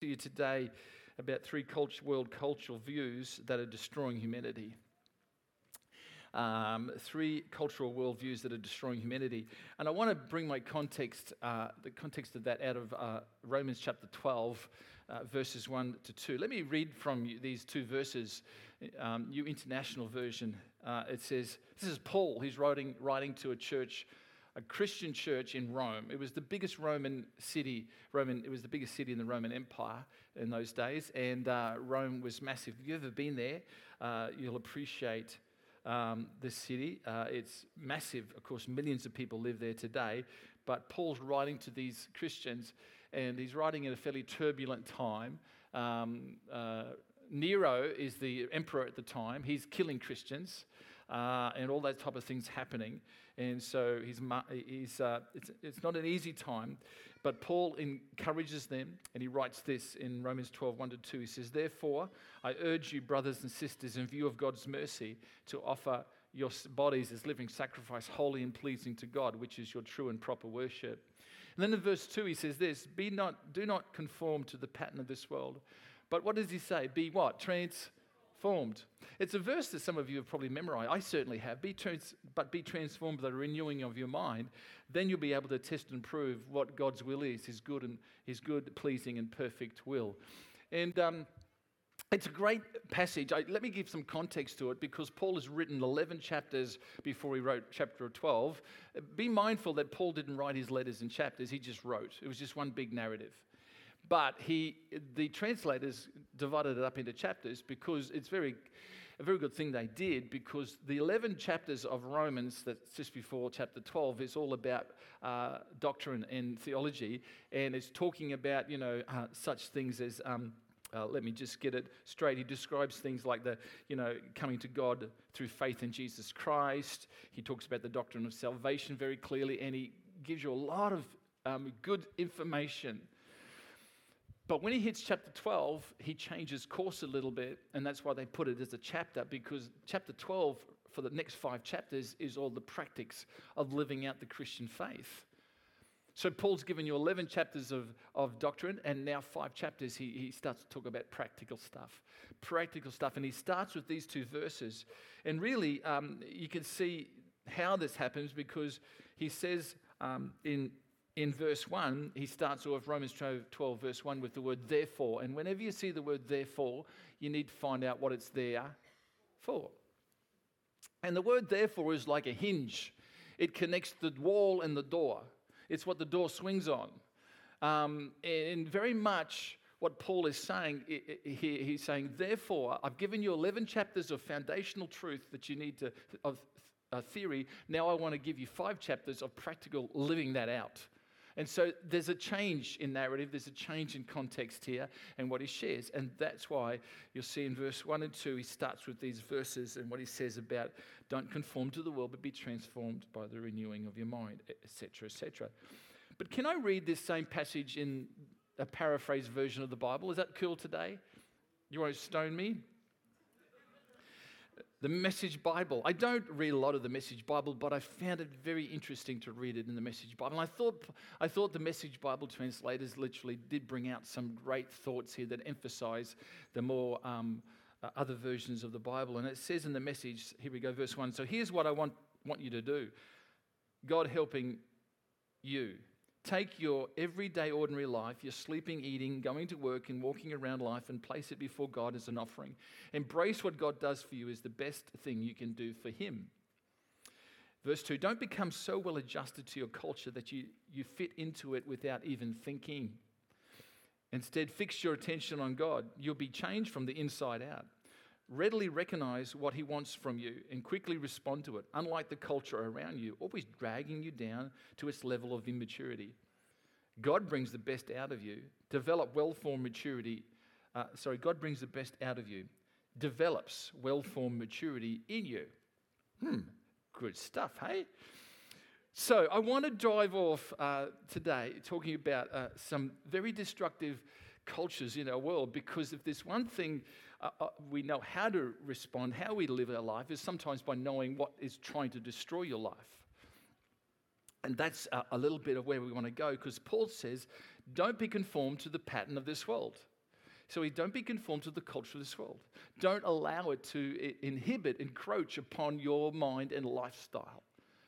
to you today about three culture, world cultural views that are destroying humanity. Um, three cultural worldviews that are destroying humanity. And I want to bring my context, uh, the context of that out of uh, Romans chapter 12, uh, verses 1 to 2. Let me read from you these two verses, um, New International Version. Uh, it says, This is Paul. He's writing, writing to a church a Christian church in Rome. It was the biggest Roman city. Roman. It was the biggest city in the Roman Empire in those days, and uh, Rome was massive. If you've ever been there, uh, you'll appreciate um, this city. Uh, it's massive. Of course, millions of people live there today. But Paul's writing to these Christians, and he's writing in a fairly turbulent time. Um, uh, Nero is the emperor at the time. He's killing Christians uh, and all those type of things happening. And so he's, he's, uh, it's, it's not an easy time, but Paul encourages them, and he writes this in Romans 12 1 to 2. He says, Therefore, I urge you, brothers and sisters, in view of God's mercy, to offer your bodies as living sacrifice, holy and pleasing to God, which is your true and proper worship. And then in verse 2, he says this Be not, Do not conform to the pattern of this world. But what does he say? Be what? Trans transformed. It's a verse that some of you have probably memorized. I certainly have. Be trans- but be transformed by the renewing of your mind. Then you'll be able to test and prove what God's will is, His good and His good, pleasing, and perfect will. And um, it's a great passage. I, let me give some context to it because Paul has written 11 chapters before he wrote chapter 12. Be mindful that Paul didn't write his letters in chapters, he just wrote. It was just one big narrative. But he, the translators divided it up into chapters because it's very, a very good thing they did because the 11 chapters of Romans, that's just before chapter 12, is all about uh, doctrine and theology. And it's talking about, you know, uh, such things as. Um, uh, let me just get it straight. He describes things like the, you know, coming to God through faith in Jesus Christ. He talks about the doctrine of salvation very clearly, and he gives you a lot of um, good information but when he hits chapter 12, he changes course a little bit, and that's why they put it as a chapter, because chapter 12, for the next five chapters, is all the practice of living out the Christian faith. So Paul's given you 11 chapters of, of doctrine, and now five chapters, he, he starts to talk about practical stuff. Practical stuff, and he starts with these two verses. And really, um, you can see how this happens because he says um, in in verse 1, he starts off Romans 12, verse 1, with the word therefore. And whenever you see the word therefore, you need to find out what it's there for. And the word therefore is like a hinge, it connects the wall and the door. It's what the door swings on. Um, and very much what Paul is saying here, he's saying, therefore, I've given you 11 chapters of foundational truth that you need to, of uh, theory. Now I want to give you five chapters of practical living that out. And so there's a change in narrative, there's a change in context here and what he shares. And that's why you'll see in verse 1 and 2, he starts with these verses and what he says about don't conform to the world, but be transformed by the renewing of your mind, etc., etc. But can I read this same passage in a paraphrased version of the Bible? Is that cool today? You won't stone me? The Message Bible. I don't read a lot of the Message Bible, but I found it very interesting to read it in the Message Bible. And I thought, I thought the Message Bible translators literally did bring out some great thoughts here that emphasize the more um, uh, other versions of the Bible. And it says in the Message, here we go, verse 1. So here's what I want, want you to do God helping you. Take your everyday, ordinary life, your sleeping, eating, going to work, and walking around life, and place it before God as an offering. Embrace what God does for you is the best thing you can do for Him. Verse 2 Don't become so well adjusted to your culture that you, you fit into it without even thinking. Instead, fix your attention on God. You'll be changed from the inside out. Readily recognize what He wants from you and quickly respond to it, unlike the culture around you, always dragging you down to its level of immaturity. God brings the best out of you. Develop well formed maturity. Uh, sorry, God brings the best out of you. Develops well formed maturity in you. Hmm, good stuff, hey? So, I want to drive off uh, today talking about uh, some very destructive cultures in our world because if there's one thing uh, uh, we know how to respond, how we live our life, is sometimes by knowing what is trying to destroy your life. And that's a, a little bit of where we want to go because Paul says, don't be conformed to the pattern of this world. So he don't be conformed to the culture of this world. Don't allow it to inhibit, encroach upon your mind and lifestyle.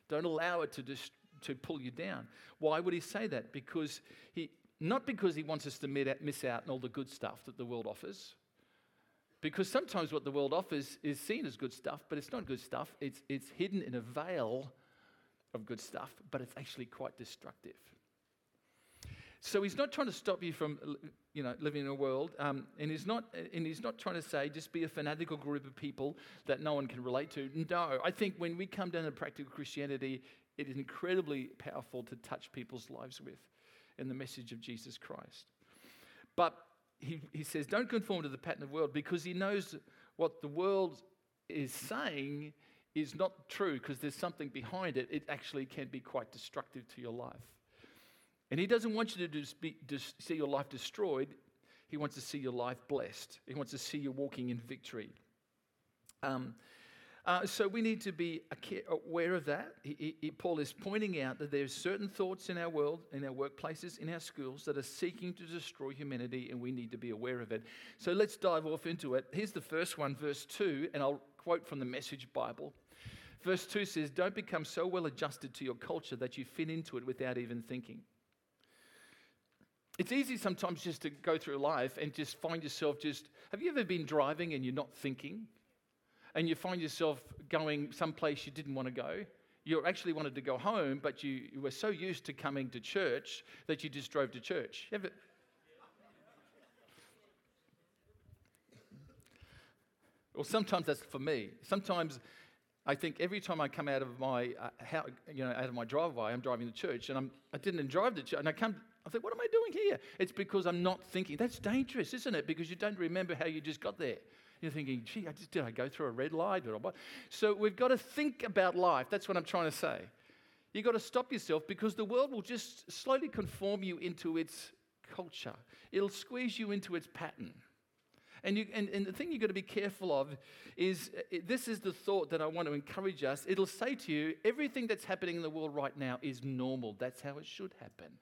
Don't allow it to just to pull you down. Why would he say that? Because he not because he wants us to miss out on all the good stuff that the world offers. Because sometimes what the world offers is seen as good stuff, but it's not good stuff. It's, it's hidden in a veil of good stuff, but it's actually quite destructive. So he's not trying to stop you from, you know, living in a world, um, and he's not, and he's not trying to say just be a fanatical group of people that no one can relate to. No, I think when we come down to practical Christianity, it is incredibly powerful to touch people's lives with, in the message of Jesus Christ. But he, he says, don't conform to the pattern of the world because he knows what the world is saying is not true because there's something behind it. It actually can be quite destructive to your life. And he doesn't want you to just be, just see your life destroyed. He wants to see your life blessed. He wants to see you walking in victory. Um, uh, so we need to be aware of that. He, he, Paul is pointing out that there are certain thoughts in our world, in our workplaces, in our schools that are seeking to destroy humanity, and we need to be aware of it. So let's dive off into it. Here's the first one, verse 2, and I'll quote from the Message Bible. Verse 2 says, Don't become so well adjusted to your culture that you fit into it without even thinking. It's easy sometimes just to go through life and just find yourself just. Have you ever been driving and you're not thinking? And you find yourself going someplace you didn't want to go. You actually wanted to go home, but you, you were so used to coming to church that you just drove to church. Ever... Well, sometimes that's for me. Sometimes I think every time I come out of my uh, how, you know out of my driveway, I'm driving to church, and I'm I didn't drive to church, and I come. I think, what am I doing here? It's because I'm not thinking. That's dangerous, isn't it? Because you don't remember how you just got there. You're thinking, gee, I just, did I go through a red light? Or what? So we've got to think about life. That's what I'm trying to say. You've got to stop yourself because the world will just slowly conform you into its culture, it'll squeeze you into its pattern. And, you, and, and the thing you've got to be careful of is uh, this is the thought that I want to encourage us. It'll say to you, everything that's happening in the world right now is normal. That's how it should happen.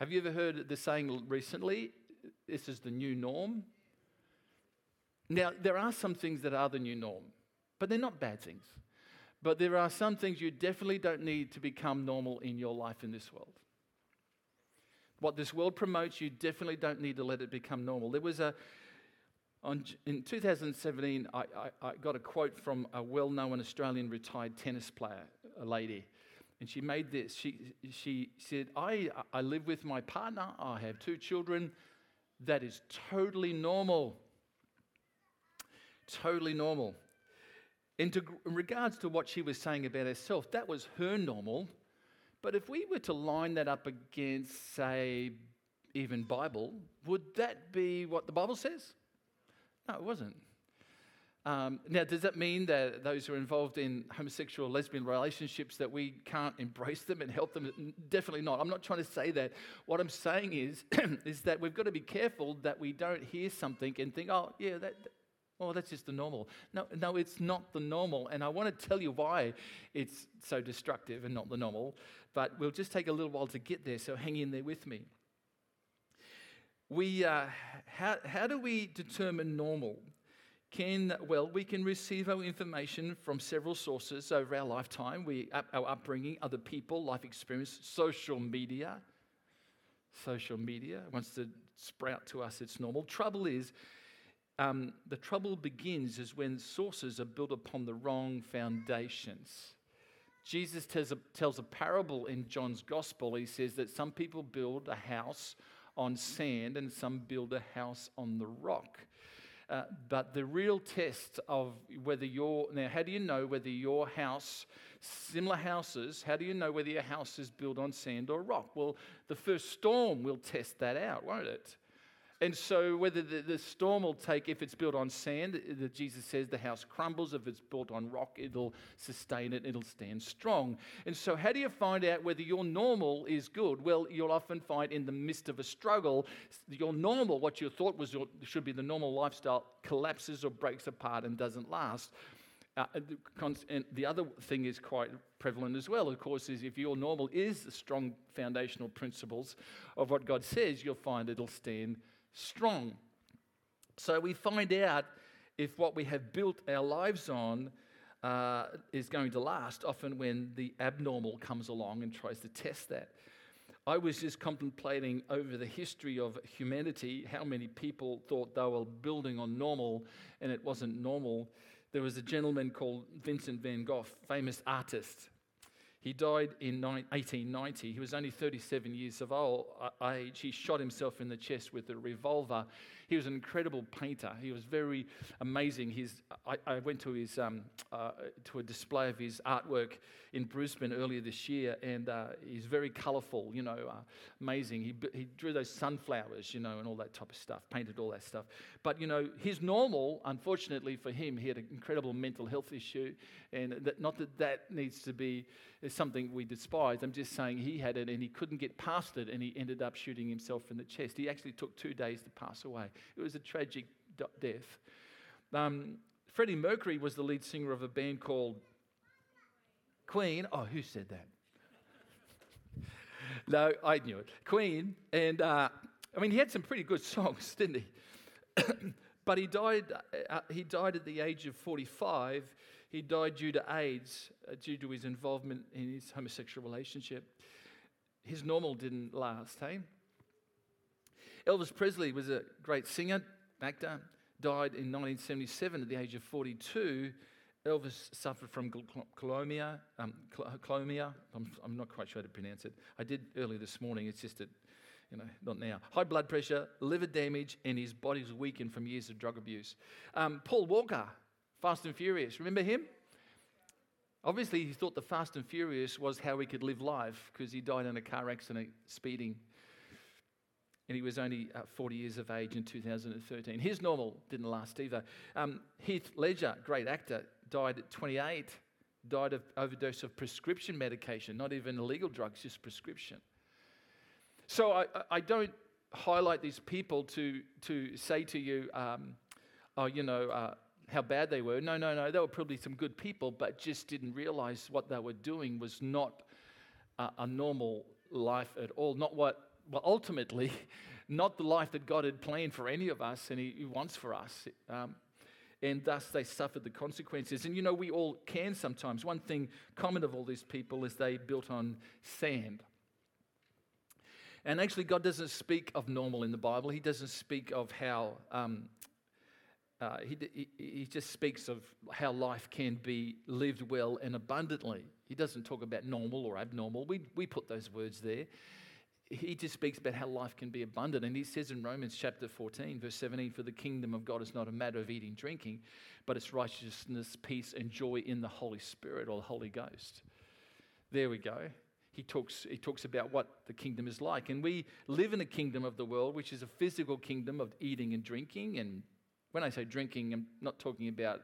Have you ever heard the saying recently, this is the new norm? Now, there are some things that are the new norm, but they're not bad things. But there are some things you definitely don't need to become normal in your life in this world. What this world promotes, you definitely don't need to let it become normal. There was a, on, in 2017, I, I, I got a quote from a well known Australian retired tennis player, a lady. And she made this. She, she said, I, I live with my partner, I have two children. That is totally normal totally normal. In, in regards to what she was saying about herself, that was her normal. But if we were to line that up against, say, even Bible, would that be what the Bible says? No, it wasn't. Um, now, does that mean that those who are involved in homosexual lesbian relationships that we can't embrace them and help them? Definitely not. I'm not trying to say that. What I'm saying is, is that we've got to be careful that we don't hear something and think, oh, yeah, that, Oh, that's just the normal. No, no, it's not the normal. And I want to tell you why it's so destructive and not the normal. But we'll just take a little while to get there, so hang in there with me. We, uh, how, how do we determine normal? Can, well, we can receive our information from several sources over our lifetime. We, our upbringing, other people, life experience, social media. Social media wants to sprout to us it's normal. Trouble is, um, the trouble begins is when sources are built upon the wrong foundations. Jesus tells a, tells a parable in John's gospel. He says that some people build a house on sand and some build a house on the rock. Uh, but the real test of whether your now, how do you know whether your house, similar houses, how do you know whether your house is built on sand or rock? Well, the first storm will test that out, won't it? And so, whether the, the, storm will take, if it's built on sand, the, Jesus says the house crumbles. If it's built on rock, it'll sustain it, it'll stand strong. And so, how do you find out whether your normal is good? Well, you'll often find in the midst of a struggle, your normal, what you thought was your, should be the normal lifestyle, collapses or breaks apart and doesn't last. Uh, and the other thing is quite prevalent as well, of course, is if your normal is the strong foundational principles of what God says, you'll find it'll stand strong. So we find out if what we have built our lives on uh, is going to last, often when the abnormal comes along and tries to test that. I was just contemplating over the history of humanity how many people thought they were building on normal and it wasn't normal. There was a gentleman called Vincent van Gogh, famous artist. He died in 1890. He was only 37 years of old, uh, age. He shot himself in the chest with a revolver he was an incredible painter. He was very amazing. His, I, I went to, his, um, uh, to a display of his artwork in Brisbane earlier this year, and uh, he's very colourful, you know, uh, amazing. He, he drew those sunflowers, you know, and all that type of stuff, painted all that stuff. But, you know, his normal, unfortunately for him, he had an incredible mental health issue, and that, not that that needs to be something we despise. I'm just saying he had it and he couldn't get past it, and he ended up shooting himself in the chest. He actually took two days to pass away. It was a tragic death. Um, Freddie Mercury was the lead singer of a band called Queen. Oh, who said that? no, I knew it. Queen. And uh, I mean, he had some pretty good songs, didn't he? but he died, uh, he died at the age of 45. He died due to AIDS, uh, due to his involvement in his homosexual relationship. His normal didn't last, hey? Elvis Presley was a great singer, actor, died in 1977 at the age of 42. Elvis suffered from clomia. Um. I'm, I'm, not quite sure how to pronounce it. I did earlier this morning. It's just that, you know, not now. High blood pressure, liver damage, and his body's weakened from years of drug abuse. Um, Paul Walker, Fast and Furious. Remember him? Obviously, he thought the Fast and Furious was how he could live life because he died in a car accident speeding and he was only uh, 40 years of age in 2013. His normal didn't last either. Um, Heath Ledger, great actor, died at 28, died of overdose of prescription medication, not even illegal drugs, just prescription. So I, I don't highlight these people to, to say to you, um, oh, you know, uh, how bad they were. No, no, no. They were probably some good people, but just didn't realize what they were doing was not a, a normal life at all, not what well, ultimately, not the life that God had planned for any of us and He, he wants for us. Um, and thus they suffered the consequences. And you know, we all can sometimes. One thing common of all these people is they built on sand. And actually, God doesn't speak of normal in the Bible. He doesn't speak of how, um, uh, he, he, he just speaks of how life can be lived well and abundantly. He doesn't talk about normal or abnormal. We, we put those words there he just speaks about how life can be abundant. And he says in Romans chapter 14, verse 17, For the kingdom of God is not a matter of eating, drinking, but it's righteousness, peace, and joy in the Holy Spirit or the Holy Ghost. There we go. He talks, he talks about what the kingdom is like. And we live in a kingdom of the world, which is a physical kingdom of eating and drinking. And when I say drinking, I'm not talking about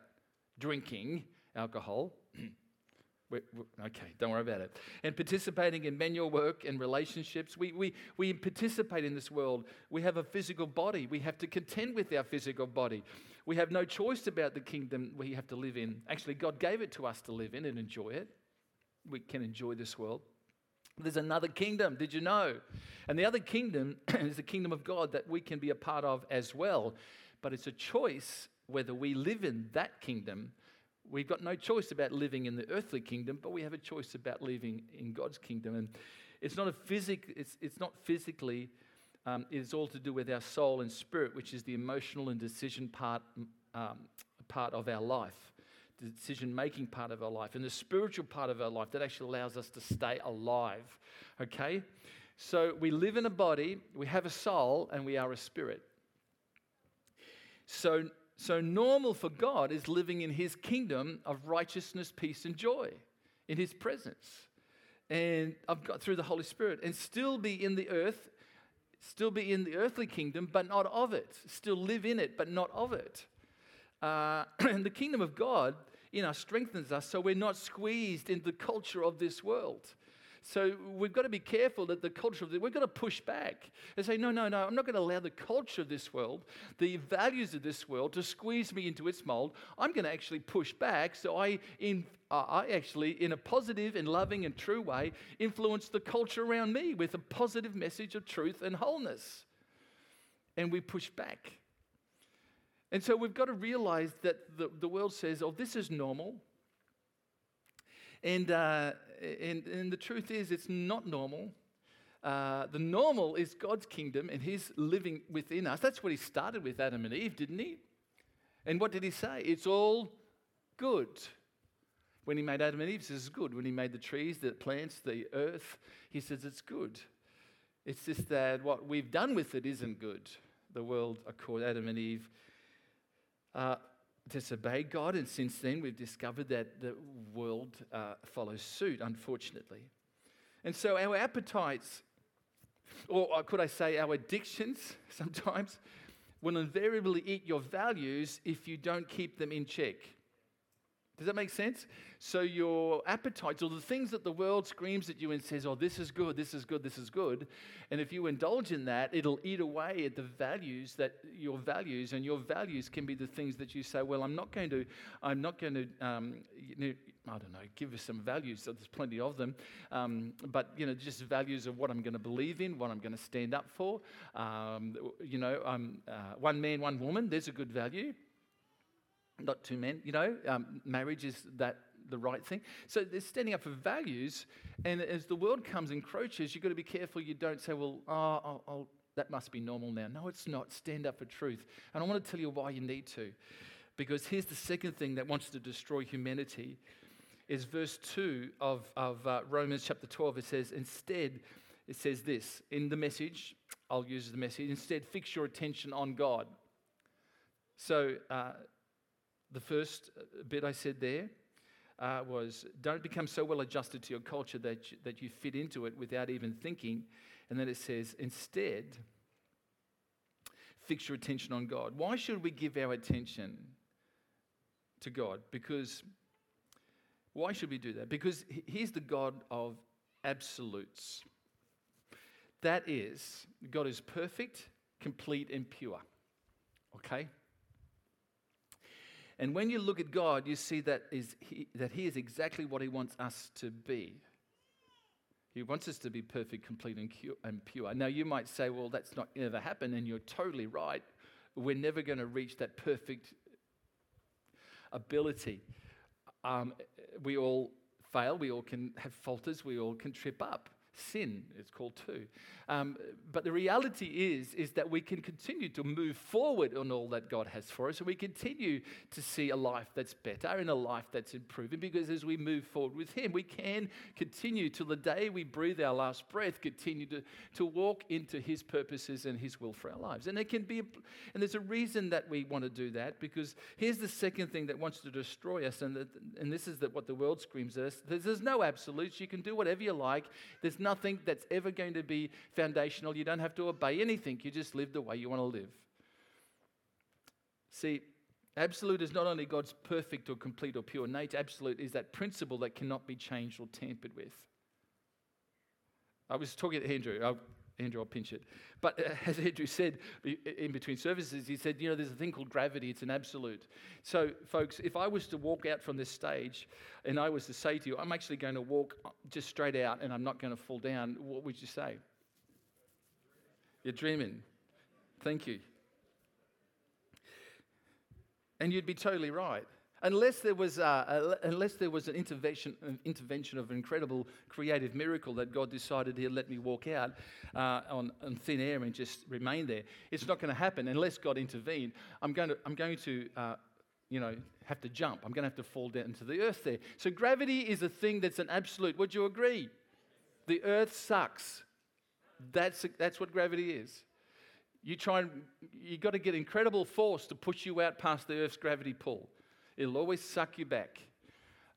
drinking alcohol. Okay, don't worry about it. And participating in manual work and relationships, we, we, we participate in this world. We have a physical body. We have to contend with our physical body. We have no choice about the kingdom we have to live in. Actually, God gave it to us to live in and enjoy it. We can enjoy this world. There's another kingdom, did you know? And the other kingdom is the kingdom of God that we can be a part of as well. But it's a choice whether we live in that kingdom We've got no choice about living in the earthly kingdom, but we have a choice about living in God's kingdom. And it's not a physic, it's, it's not physically, um, it's all to do with our soul and spirit, which is the emotional and decision part, um, part of our life, the decision making part of our life, and the spiritual part of our life that actually allows us to stay alive. Okay? So we live in a body, we have a soul, and we are a spirit. So so, normal for God is living in his kingdom of righteousness, peace, and joy in his presence. And I've got through the Holy Spirit and still be in the earth, still be in the earthly kingdom, but not of it. Still live in it, but not of it. Uh, and the kingdom of God in us strengthens us so we're not squeezed into the culture of this world. So we've got to be careful that the culture of we've got to push back and say, no, no, no, I'm not going to allow the culture of this world, the values of this world to squeeze me into its mold. I'm going to actually push back so I, in, I actually, in a positive and loving and true way, influence the culture around me with a positive message of truth and wholeness. and we push back. And so we've got to realize that the, the world says, oh, this is normal. And, uh, and, and the truth is, it's not normal. Uh, the normal is God's kingdom and His living within us. That's what He started with Adam and Eve, didn't He? And what did He say? It's all good. When He made Adam and Eve, He says it's good. When He made the trees, the plants, the earth, He says it's good. It's just that what we've done with it isn't good. The world, according Adam and Eve, uh, disobeyed God, and since then we've discovered that the world uh, follows suit, unfortunately. And so our appetites, or could I say our addictions sometimes, will invariably eat your values if you don't keep them in check. Does that make sense? So, your appetites, or the things that the world screams at you and says, Oh, this is good, this is good, this is good. And if you indulge in that, it'll eat away at the values that your values, and your values can be the things that you say, Well, I'm not going to, I'm not going to, um, you know, I don't know, give us some values. So there's plenty of them. Um, but, you know, just values of what I'm going to believe in, what I'm going to stand up for. Um, you know, um, uh, one man, one woman, there's a good value not two men. You know, um, marriage is that the right thing. So they're standing up for values, and as the world comes and encroaches, you've got to be careful you don't say, well, oh, I'll, I'll, that must be normal now. No, it's not. Stand up for truth. And I want to tell you why you need to. Because here's the second thing that wants to destroy humanity is verse 2 of, of uh, Romans chapter 12. It says, instead, it says this in the message, I'll use the message, instead, fix your attention on God. So, uh, the first uh, bit I said there uh, was don't become so well adjusted to your culture that you, that you fit into it without even thinking. And then it says, instead, fix your attention on God. Why should we give our attention to God? Because, why should we do that? Because He's the God of absolutes. That is, God is perfect, complete, and pure. Okay? And when you look at God, you see that, is he, that He is exactly what He wants us to be. He wants us to be perfect, complete, and pure. Now, you might say, well, that's not ever happen, and you're totally right. We're never going to reach that perfect ability. Um, we all fail, we all can have falters, we all can trip up sin it's called too. Um, but the reality is is that we can continue to move forward on all that god has for us and we continue to see a life that's better and a life that's improving because as we move forward with him we can continue till the day we breathe our last breath continue to, to walk into his purposes and his will for our lives. And it can be and there's a reason that we want to do that because here's the second thing that wants to destroy us and, and this is that what the world screams at us there's, there's no absolutes. You can do whatever you like. There's nothing that's ever going to be foundational. You don't have to obey anything, you just live the way you want to live. See, absolute is not only God's perfect or complete or pure nature, absolute is that principle that cannot be changed or tampered with. I was talking to Andrew. I'll, Andrew, I'll pinch it. But uh, as Andrew said in between services, he said, you know, there's a thing called gravity, it's an absolute. So, folks, if I was to walk out from this stage and I was to say to you, I'm actually going to walk just straight out and I'm not going to fall down, what would you say? You're dreaming. Thank you. And you'd be totally right. Unless there was, uh, unless there was an intervention, an intervention of an incredible creative miracle that God decided He'd let me walk out uh, on, on, thin air and just remain there, it's not going to happen unless God intervened. I'm going to, I'm going to uh, you know, have to jump. I'm going to have to fall down into the earth there. So gravity is a thing that's an absolute. Would you agree? The earth sucks. That's, that's what gravity is. You try and you got to get incredible force to push you out past the earth's gravity pull. It'll always suck you back.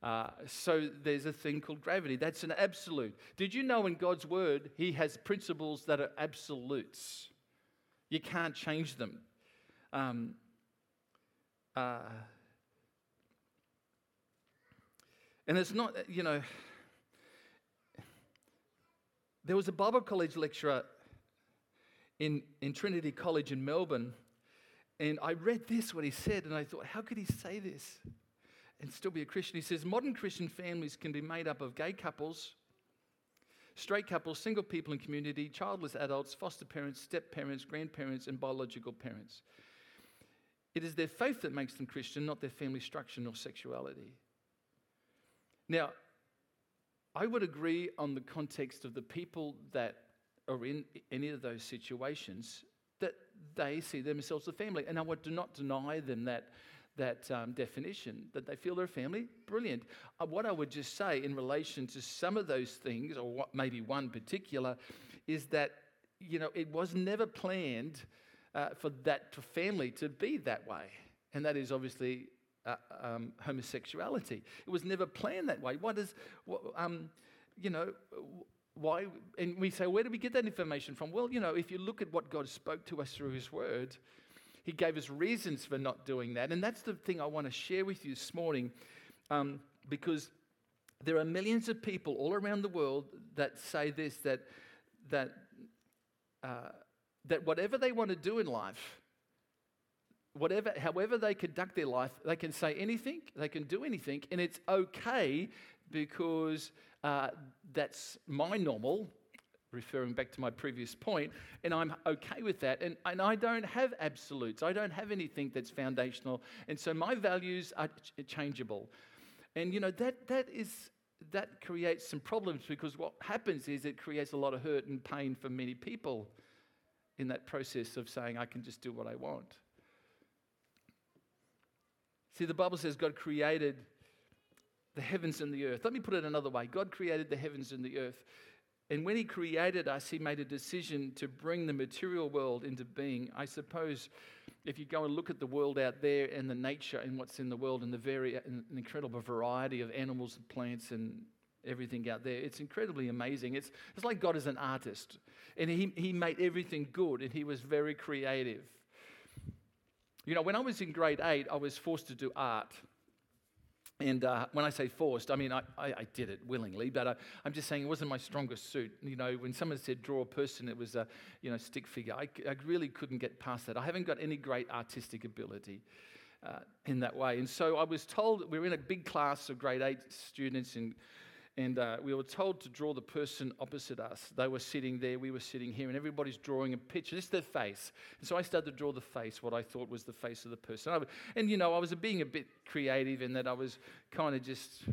Uh, so there's a thing called gravity. That's an absolute. Did you know in God's word, He has principles that are absolutes? You can't change them. Um, uh, and it's not, you know, there was a Bible college lecturer in, in Trinity College in Melbourne and I read this, what he said, and I thought, how could he say this and still be a Christian? He says, modern Christian families can be made up of gay couples, straight couples, single people in community, childless adults, foster parents, step parents, grandparents, and biological parents. It is their faith that makes them Christian, not their family structure nor sexuality. Now, I would agree on the context of the people that are in any of those situations they see themselves as a family. And I would not deny them that, that um, definition, that they feel they're a family. Brilliant. Uh, what I would just say in relation to some of those things, or what, maybe one particular, is that, you know, it was never planned uh, for that family to be that way. And that is obviously uh, um, homosexuality. It was never planned that way. What is, what, um, you know, why? And we say, where do we get that information from? Well, you know, if you look at what God spoke to us through His Word, He gave us reasons for not doing that. And that's the thing I want to share with you this morning um, because there are millions of people all around the world that say this that, that, uh, that whatever they want to do in life, whatever, however they conduct their life, they can say anything, they can do anything, and it's okay because uh, that's my normal, referring back to my previous point, and I'm okay with that. And, and I don't have absolutes, I don't have anything that's foundational. And so my values are ch- changeable. And you know, that, that is. That creates some problems because what happens is it creates a lot of hurt and pain for many people in that process of saying, I can just do what I want. See, the Bible says God created the heavens and the earth. Let me put it another way God created the heavens and the earth. And when He created us, He made a decision to bring the material world into being. I suppose if you go and look at the world out there and the nature and what's in the world and the very and incredible variety of animals and plants and everything out there, it's incredibly amazing. It's, it's like God is an artist and he, he made everything good and He was very creative. You know, when I was in grade eight, I was forced to do art. And uh, when I say forced, I mean I, I, I did it willingly, but uh, I'm just saying it wasn't my strongest suit. You know, when someone said draw a person, it was a you know stick figure. I, I really couldn't get past that. I haven't got any great artistic ability uh, in that way. And so I was told we were in a big class of grade eight students, and and uh, we were told to draw the person opposite us. They were sitting there, we were sitting here, and everybody's drawing a picture. This is their face. And so I started to draw the face, what I thought was the face of the person. I, and, you know, I was being a bit creative in that I was kind of just,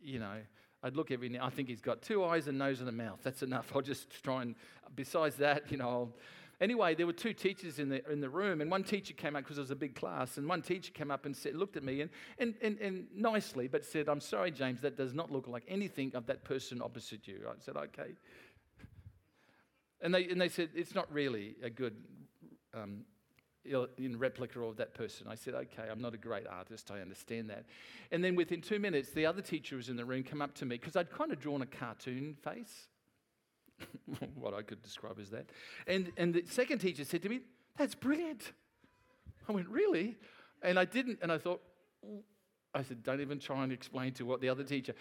you know, I'd look every now. I think he's got two eyes, a nose, and a mouth. That's enough. I'll just try and, besides that, you know, I'll, Anyway, there were two teachers in the, in the room, and one teacher came up because it was a big class, and one teacher came up and said, looked at me and, and, and, and nicely, but said, I'm sorry, James, that does not look like anything of that person opposite you. I said, okay. And they, and they said, it's not really a good um, in replica of that person. I said, okay, I'm not a great artist, I understand that. And then within two minutes, the other teacher was in the room, come up to me, because I'd kind of drawn a cartoon face. what I could describe as that. And, and the second teacher said to me, That's brilliant. I went, Really? And I didn't, and I thought, I said, Don't even try and explain to what the other teacher.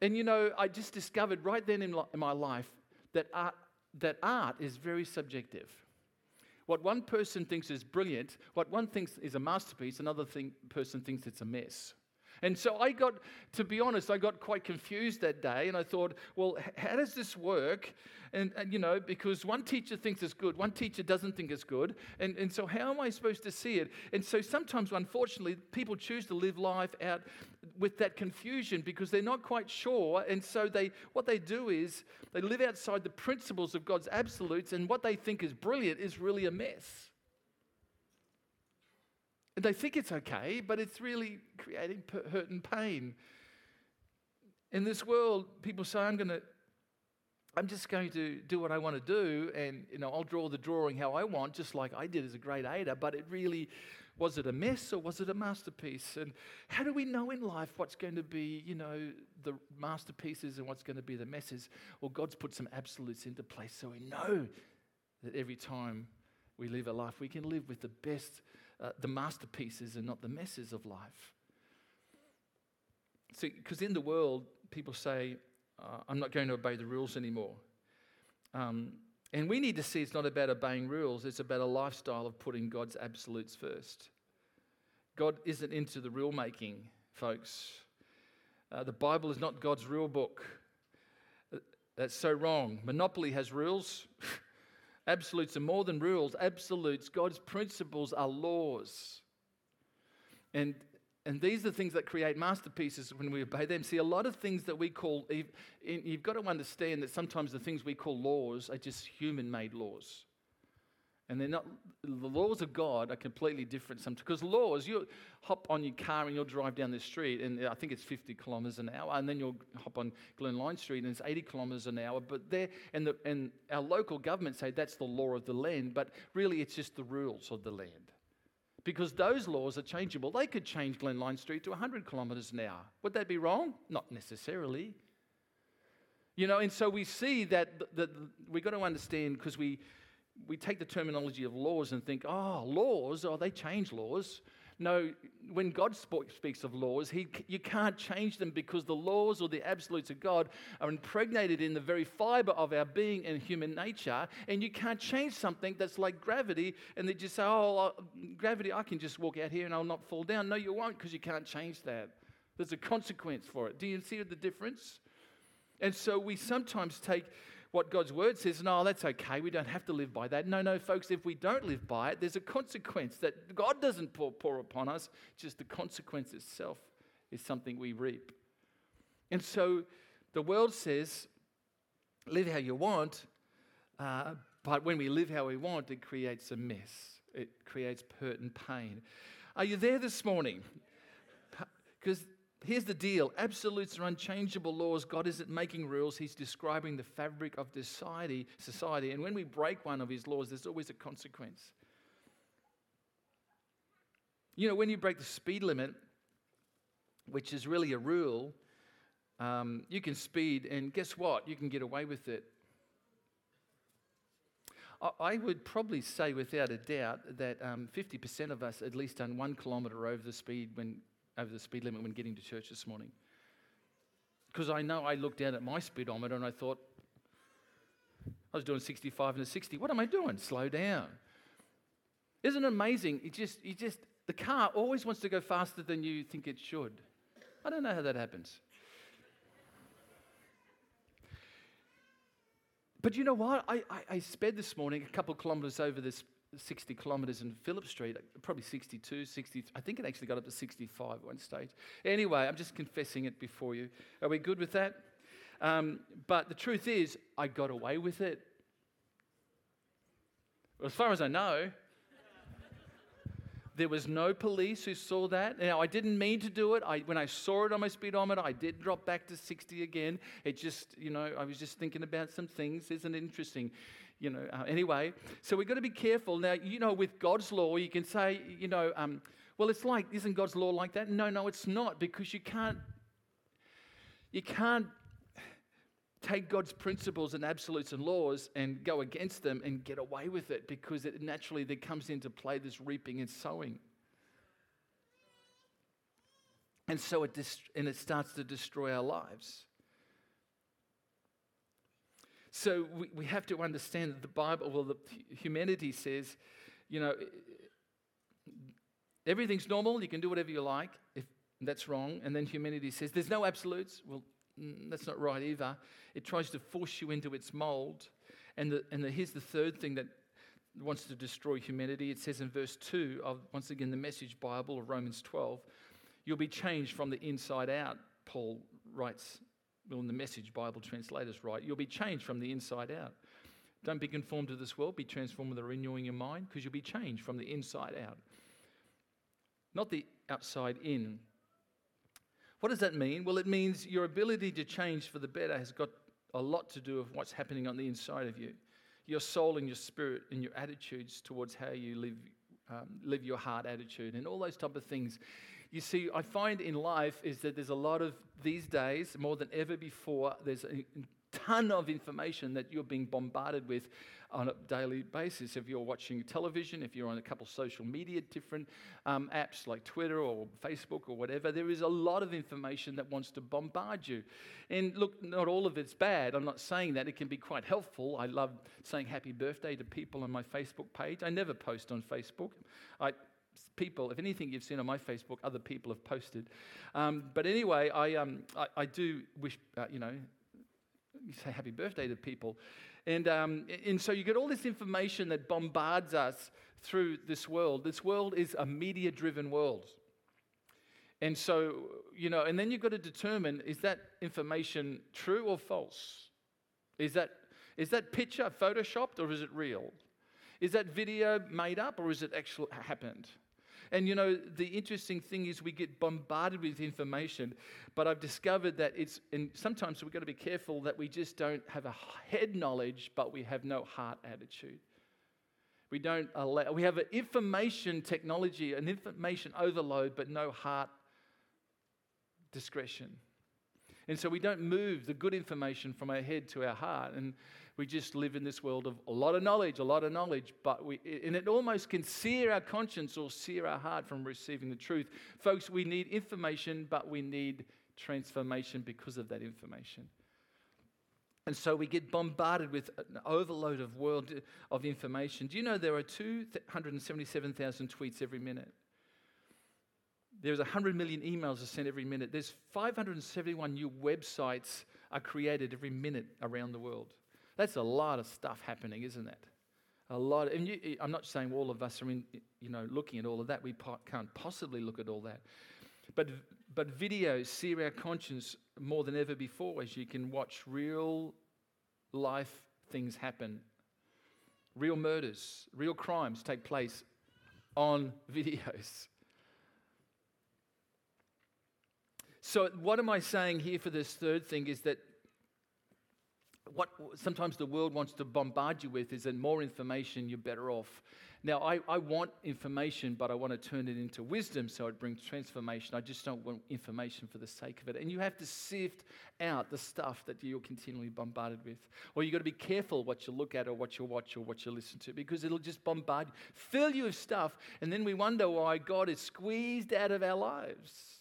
And you know, I just discovered right then in, in my life that art, that art is very subjective. What one person thinks is brilliant, what one thinks is a masterpiece, another thing, person thinks it's a mess. And so I got, to be honest, I got quite confused that day and I thought, well, how does this work? And, and, you know, because one teacher thinks it's good, one teacher doesn't think it's good. And, and so how am I supposed to see it? And so sometimes, unfortunately, people choose to live life out with that confusion because they're not quite sure. And so they, what they do is they live outside the principles of God's absolutes and what they think is brilliant is really a mess. And they think it's okay, but it's really creating hurt and pain. In this world, people say, I'm going to. I'm just going to do what I want to do, and you know, I'll draw the drawing how I want, just like I did as a grade eighter. But it really was it a mess or was it a masterpiece? And how do we know in life what's going to be, you know, the masterpieces and what's going to be the messes? Well, God's put some absolutes into place so we know that every time we live a life, we can live with the best uh, the masterpieces and not the messes of life. See, because in the world, people say, uh, I'm not going to obey the rules anymore. Um, and we need to see it's not about obeying rules, it's about a lifestyle of putting God's absolutes first. God isn't into the rule making, folks. Uh, the Bible is not God's rule book. That's so wrong. Monopoly has rules. Absolutes are more than rules. Absolutes, God's principles are laws. And, and these are things that create masterpieces when we obey them. See, a lot of things that we call, you've got to understand that sometimes the things we call laws are just human made laws. And they're not, the laws of God are completely different sometimes. Because laws, you hop on your car and you'll drive down the street, and I think it's 50 kilometres an hour, and then you'll hop on Glen Lyon Street and it's 80 kilometres an hour. But there, and, the, and our local government say that's the law of the land, but really it's just the rules of the land. Because those laws are changeable. They could change Glen Lyon Street to 100 kilometres an hour. Would that be wrong? Not necessarily. You know, and so we see that, that we've got to understand because we, we take the terminology of laws and think, oh, laws, oh, they change laws. No, when God speaks of laws, he, you can't change them because the laws or the absolutes of God are impregnated in the very fiber of our being and human nature. And you can't change something that's like gravity and they just say, oh, gravity, I can just walk out here and I'll not fall down. No, you won't because you can't change that. There's a consequence for it. Do you see the difference? And so we sometimes take what God's word says, no, that's okay. We don't have to live by that. No, no, folks, if we don't live by it, there's a consequence that God doesn't pour, pour upon us, just the consequence itself is something we reap. And so the world says, live how you want, uh, but when we live how we want, it creates a mess. It creates hurt and pain. Are you there this morning? Because Here's the deal absolutes are unchangeable laws. God isn't making rules, He's describing the fabric of society. society. And when we break one of His laws, there's always a consequence. You know, when you break the speed limit, which is really a rule, um, you can speed, and guess what? You can get away with it. I would probably say, without a doubt, that um, 50% of us at least done one kilometre over the speed when over the speed limit when getting to church this morning. Because I know I looked down at my speedometer and I thought, I was doing 65 and a 60. What am I doing? Slow down. Isn't it amazing? It just, you just, the car always wants to go faster than you think it should. I don't know how that happens. But you know what? I, I, I sped this morning a couple of kilometers over this 60 kilometres in Phillip Street, probably 62, 60. I think it actually got up to 65 at one stage. Anyway, I'm just confessing it before you. Are we good with that? Um, but the truth is, I got away with it. As far as I know, there was no police who saw that. Now, I didn't mean to do it. I, when I saw it on my speedometer, I did drop back to 60 again. It just, you know, I was just thinking about some things. Isn't it interesting? You know, uh, anyway. So we've got to be careful. Now, you know, with God's law, you can say, you know, um, well, it's like, isn't God's law like that? No, no, it's not because you can't, you can't take God's principles and absolutes and laws and go against them and get away with it because it naturally there comes into play this reaping and sowing. And so it, dist- and it starts to destroy our lives. So we, we have to understand that the Bible, well, the humanity says, you know, everything's normal, you can do whatever you like. If that's wrong. And then humanity says, there's no absolutes. Well, that's not right either. It tries to force you into its mold. And, the, and the, here's the third thing that wants to destroy humanity. It says in verse 2 of, once again, the Message Bible of Romans 12, you'll be changed from the inside out, Paul writes well, in the message Bible translators write, you'll be changed from the inside out. Don't be conformed to this world, be transformed with the renewing your mind, because you'll be changed from the inside out, not the outside in. What does that mean? Well, it means your ability to change for the better has got a lot to do with what's happening on the inside of you. Your soul and your spirit and your attitudes towards how you live, um, live your heart attitude and all those type of things you see, I find in life is that there's a lot of these days, more than ever before, there's a ton of information that you're being bombarded with on a daily basis. If you're watching television, if you're on a couple social media, different um, apps like Twitter or Facebook or whatever, there is a lot of information that wants to bombard you. And look, not all of it's bad. I'm not saying that. It can be quite helpful. I love saying happy birthday to people on my Facebook page. I never post on Facebook. I people, if anything you've seen on my Facebook, other people have posted. Um, but anyway, I, um, I, I, do wish, uh, you know, you say happy birthday to people. And, um, and so you get all this information that bombards us through this world. This world is a media driven world. And so, you know, and then you've got to determine is that information true or false? Is that, is that picture photoshopped or is it real? Is that video made up or is it actually happened? And you know, the interesting thing is we get bombarded with information, but I've discovered that it's, and sometimes we've got to be careful that we just don't have a head knowledge, but we have no heart attitude. We don't allow, we have an information technology, an information overload, but no heart discretion. And so we don't move the good information from our head to our heart. And we just live in this world of a lot of knowledge, a lot of knowledge, but we, and it almost can sear our conscience or sear our heart from receiving the truth. Folks, we need information, but we need transformation because of that information. And so we get bombarded with an overload of world of information. Do you know there are 277,000 tweets every minute? There's 100 million emails are sent every minute. There's 571 new websites are created every minute around the world. That's a lot of stuff happening, isn't it? A lot. And you, I'm not saying all of us are in, you know, looking at all of that. We po- can't possibly look at all that. But, but videos sear our conscience more than ever before as you can watch real life things happen. Real murders, real crimes take place on videos. So, what am I saying here for this third thing is that what sometimes the world wants to bombard you with is that more information, you're better off. Now, I, I want information, but I want to turn it into wisdom so it brings transformation. I just don't want information for the sake of it. And you have to sift out the stuff that you're continually bombarded with. Or you've got to be careful what you look at or what you watch or what you listen to because it'll just bombard fill you with stuff, and then we wonder why God is squeezed out of our lives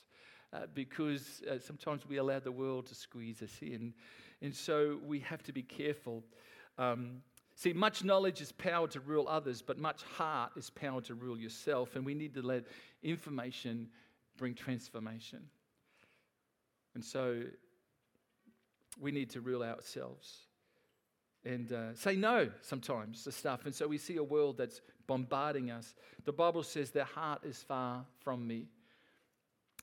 uh, because uh, sometimes we allow the world to squeeze us in. And so we have to be careful. Um, see, much knowledge is power to rule others, but much heart is power to rule yourself. And we need to let information bring transformation. And so we need to rule ourselves and uh, say no sometimes to stuff. And so we see a world that's bombarding us. The Bible says their heart is far from me.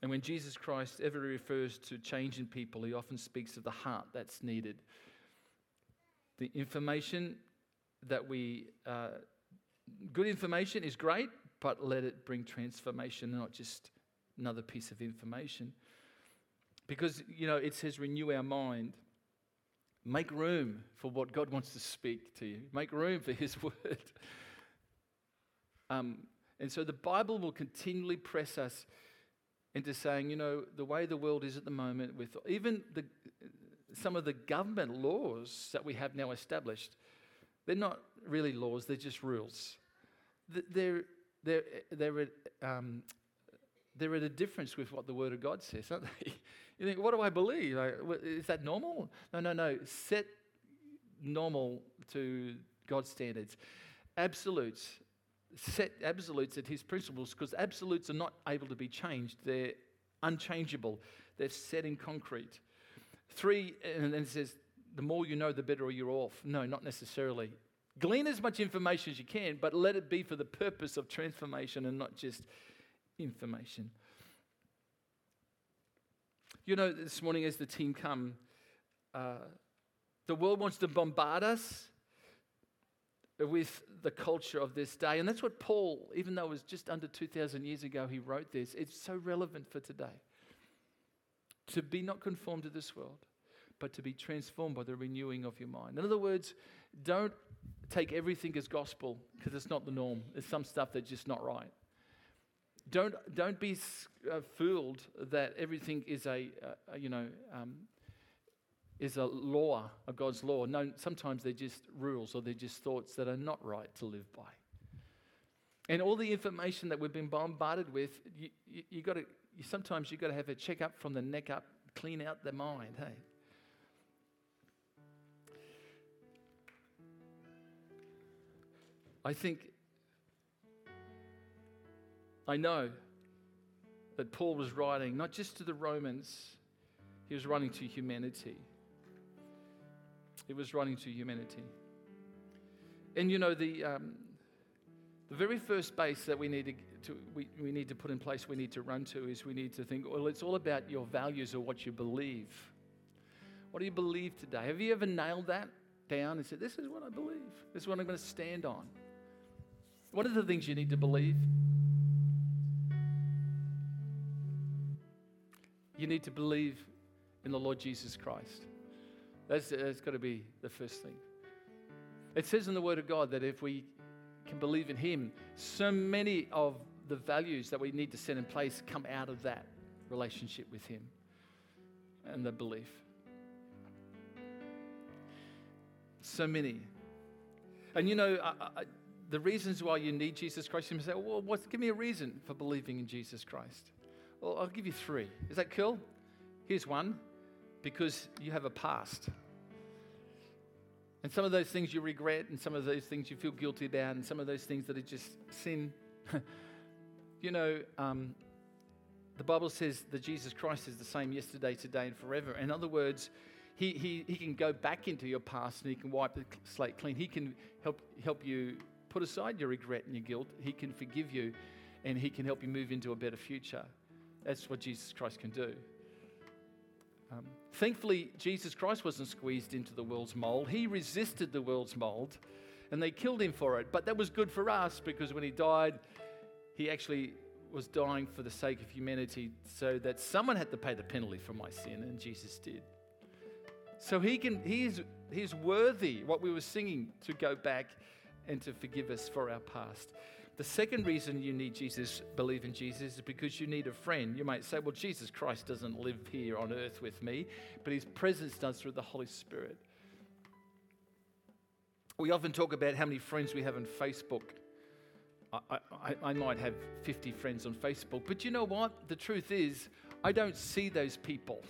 And when Jesus Christ ever refers to change in people, he often speaks of the heart that's needed. The information that we, uh, good information is great, but let it bring transformation, not just another piece of information. Because, you know, it says renew our mind. Make room for what God wants to speak to you, make room for His word. Um, and so the Bible will continually press us into saying, you know, the way the world is at the moment, with even the, some of the government laws that we have now established, they're not really laws, they're just rules. They're, they're, they're, at, um, they're at a difference with what the Word of God says, aren't they? You think, what do I believe? Is that normal? No, no, no. Set normal to God's standards. Absolutes set absolutes at his principles because absolutes are not able to be changed. They're unchangeable, they're set in concrete. Three, and then it says, the more you know, the better you're off. No, not necessarily. Glean as much information as you can, but let it be for the purpose of transformation and not just information. You know, this morning as the team come, uh, the world wants to bombard us with the culture of this day. And that's what Paul, even though it was just under 2,000 years ago, he wrote this, it's so relevant for today. To be not conformed to this world, but to be transformed by the renewing of your mind. In other words, don't take everything as gospel because it's not the norm. There's some stuff that's just not right. Don't, don't be uh, fooled that everything is a, uh, you know, um, is a law, a God's law. No, sometimes they're just rules or they're just thoughts that are not right to live by. And all the information that we've been bombarded with, you, you, you got to, you, sometimes you've got to have a checkup from the neck up, clean out the mind, hey? I think, I know that Paul was writing not just to the Romans, he was writing to humanity. He was writing to humanity. And you know, the, um, the very first base that we need to, to, we, we need to put in place, we need to run to, is we need to think, well, it's all about your values or what you believe. What do you believe today? Have you ever nailed that down and said, this is what I believe, this is what I'm going to stand on? What are the things you need to believe? You need to believe in the Lord Jesus Christ. That's, that's got to be the first thing. It says in the Word of God that if we can believe in Him, so many of the values that we need to set in place come out of that relationship with Him and the belief. So many. And you know, I, I, the reasons why you need Jesus Christ, you say, well, what's, give me a reason for believing in Jesus Christ. Well, I'll give you three. Is that cool? Here's one because you have a past. And some of those things you regret, and some of those things you feel guilty about, and some of those things that are just sin. you know, um, the Bible says that Jesus Christ is the same yesterday, today, and forever. In other words, he, he, he can go back into your past and he can wipe the slate clean. He can help, help you put aside your regret and your guilt. He can forgive you and he can help you move into a better future. That's what Jesus Christ can do. Um, thankfully, Jesus Christ wasn't squeezed into the world's mold. He resisted the world's mold and they killed him for it. But that was good for us because when he died, he actually was dying for the sake of humanity so that someone had to pay the penalty for my sin, and Jesus did. So he can, he's, he's worthy, what we were singing, to go back and to forgive us for our past. The second reason you need Jesus, believe in Jesus, is because you need a friend. You might say, well, Jesus Christ doesn't live here on earth with me, but his presence does through the Holy Spirit. We often talk about how many friends we have on Facebook. I, I, I, might have 50 friends on Facebook, but you know what? The truth is, I don't see those people.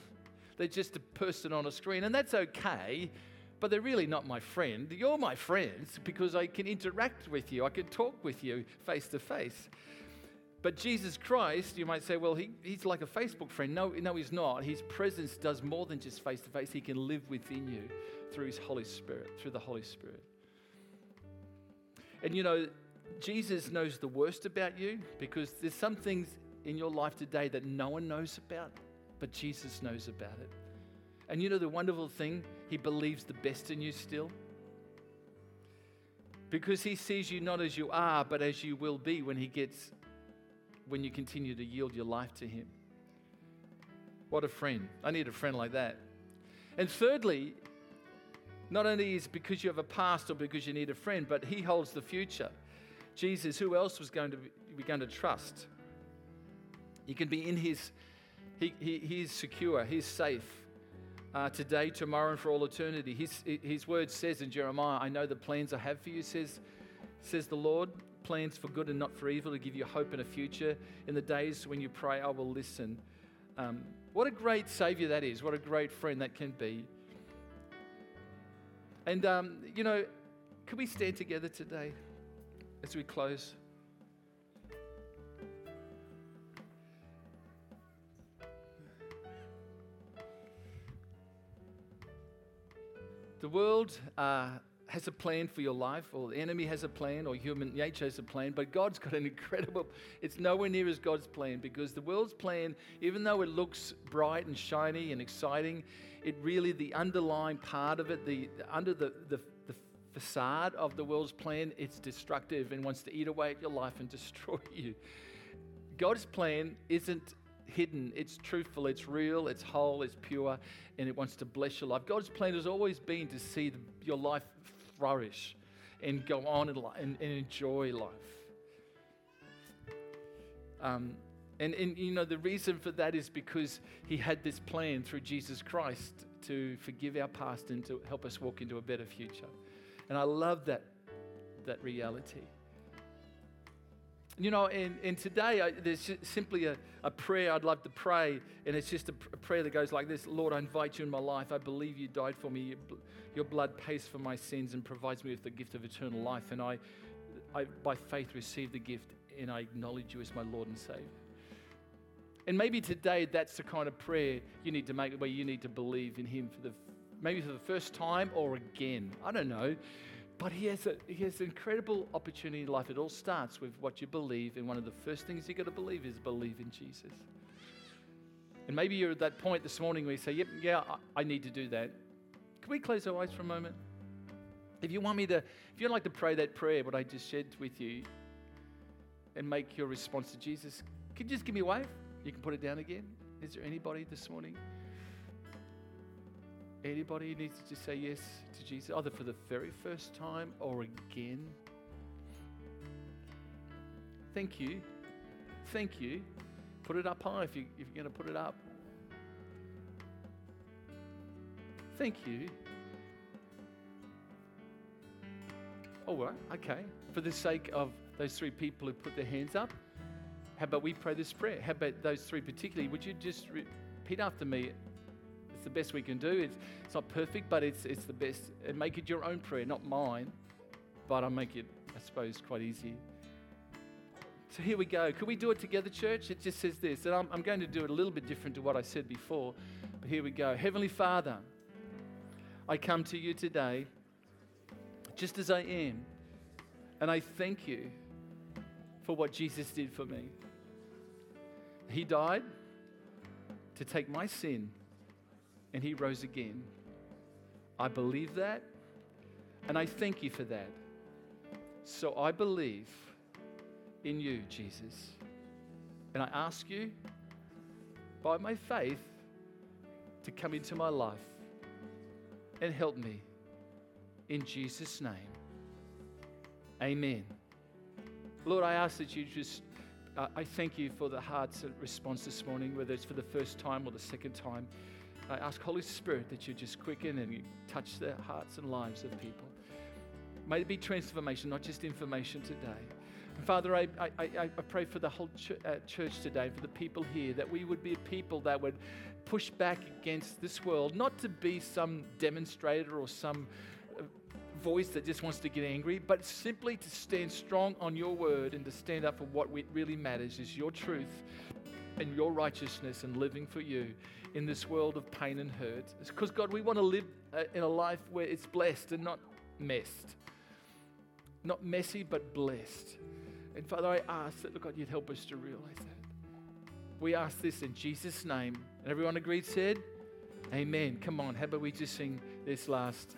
They're just a person on a screen, and that's okay but they're really not my friend. You're my friends because I can interact with you, I can talk with you face to face. But Jesus Christ, you might say, well, he, he's like a Facebook friend. No, no, he's not. His presence does more than just face to face. He can live within you through his Holy Spirit, through the Holy Spirit. And you know, Jesus knows the worst about you because there's some things in your life today that no one knows about, but Jesus knows about it. And you know the wonderful thing? He believes the best in you still. Because he sees you not as you are, but as you will be when he gets when you continue to yield your life to him. What a friend. I need a friend like that. And thirdly, not only is because you have a past or because you need a friend, but he holds the future. Jesus, who else was going to be going to trust? You can be in his, he, he, he's secure, he's safe uh, today, tomorrow, and for all eternity. His, his word says in Jeremiah, I know the plans I have for you, says, says the Lord, plans for good and not for evil, to give you hope and a future. In the days when you pray, I will listen. Um, what a great Savior that is. What a great friend that can be. And, um, you know, could we stand together today as we close? The world uh, has a plan for your life, or the enemy has a plan, or human nature has a plan, but God's got an incredible, it's nowhere near as God's plan because the world's plan, even though it looks bright and shiny and exciting, it really, the underlying part of it, the, under the, the, the facade of the world's plan, it's destructive and wants to eat away at your life and destroy you. God's plan isn't hidden, it's truthful, it's real, it's whole, it's pure, and it wants to bless your life. God's plan has always been to see the, your life flourish and go on and, and, and enjoy life. Um, and, and, you know, the reason for that is because He had this plan through Jesus Christ to forgive our past and to help us walk into a better future. And I love that, that reality. You know, and, and today I, there's simply a, a prayer I'd love to pray, and it's just a, a, prayer that goes like this Lord, I invite you in my life. I believe you died for me. Your, your blood pays for my sins and provides me with the gift of eternal life. And I, I, by faith, receive the gift, and I acknowledge you as my Lord and Savior. And maybe today that's the kind of prayer you need to make where you need to believe in Him for the maybe for the first time or again. I don't know. But he has, a, he has an incredible opportunity in life. It all starts with what you believe. And one of the first things you've got to believe is believe in Jesus. And maybe you're at that point this morning where you say, Yep, yeah, I, I need to do that. Can we close our eyes for a moment? If you want me to, if you'd like to pray that prayer, what I just shared with you, and make your response to Jesus, can you just give me a wave? You can put it down again. Is there anybody this morning? Anybody who needs to say yes to Jesus, either for the very first time or again? Thank you. Thank you. Put it up high if, you, if you're going to put it up. Thank you. Oh, All right, okay. For the sake of those three people who put their hands up, how about we pray this prayer? How about those three particularly? Would you just repeat after me? The best we can do. It's, it's not perfect, but it's, it's the best. And make it your own prayer, not mine. But I'll make it, I suppose, quite easy. So here we go. Could we do it together, church? It just says this. And I'm, I'm going to do it a little bit different to what I said before. But here we go. Heavenly Father, I come to you today just as I am. And I thank you for what Jesus did for me. He died to take my sin and he rose again. I believe that and I thank you for that. So I believe in you, Jesus. And I ask you, by my faith, to come into my life and help me. In Jesus' name. Amen. Lord, I ask that you just, uh, I thank you for the heart's response this morning, whether it's for the first time or the second time. I ask, Holy Spirit, that you just quicken and you touch the hearts and lives of people. May it be transformation, not just information today. And Father, I, I, I, pray for the whole ch- uh, church today, for the people here, that we would be a people that would push back against this world, not to be some demonstrator or some voice that just wants to get angry, but simply to stand strong on your word and to stand up for what really matters is your truth and your righteousness and living for you in this world of pain and hurt. It's because, God, we want to live uh, in a life where it's blessed and not messed. Not messy, but blessed. And Father, I ask that, God, you'd help us to realize that. We ask this in Jesus' name. And everyone agreed, said, Amen. Come on, how about we just sing this last?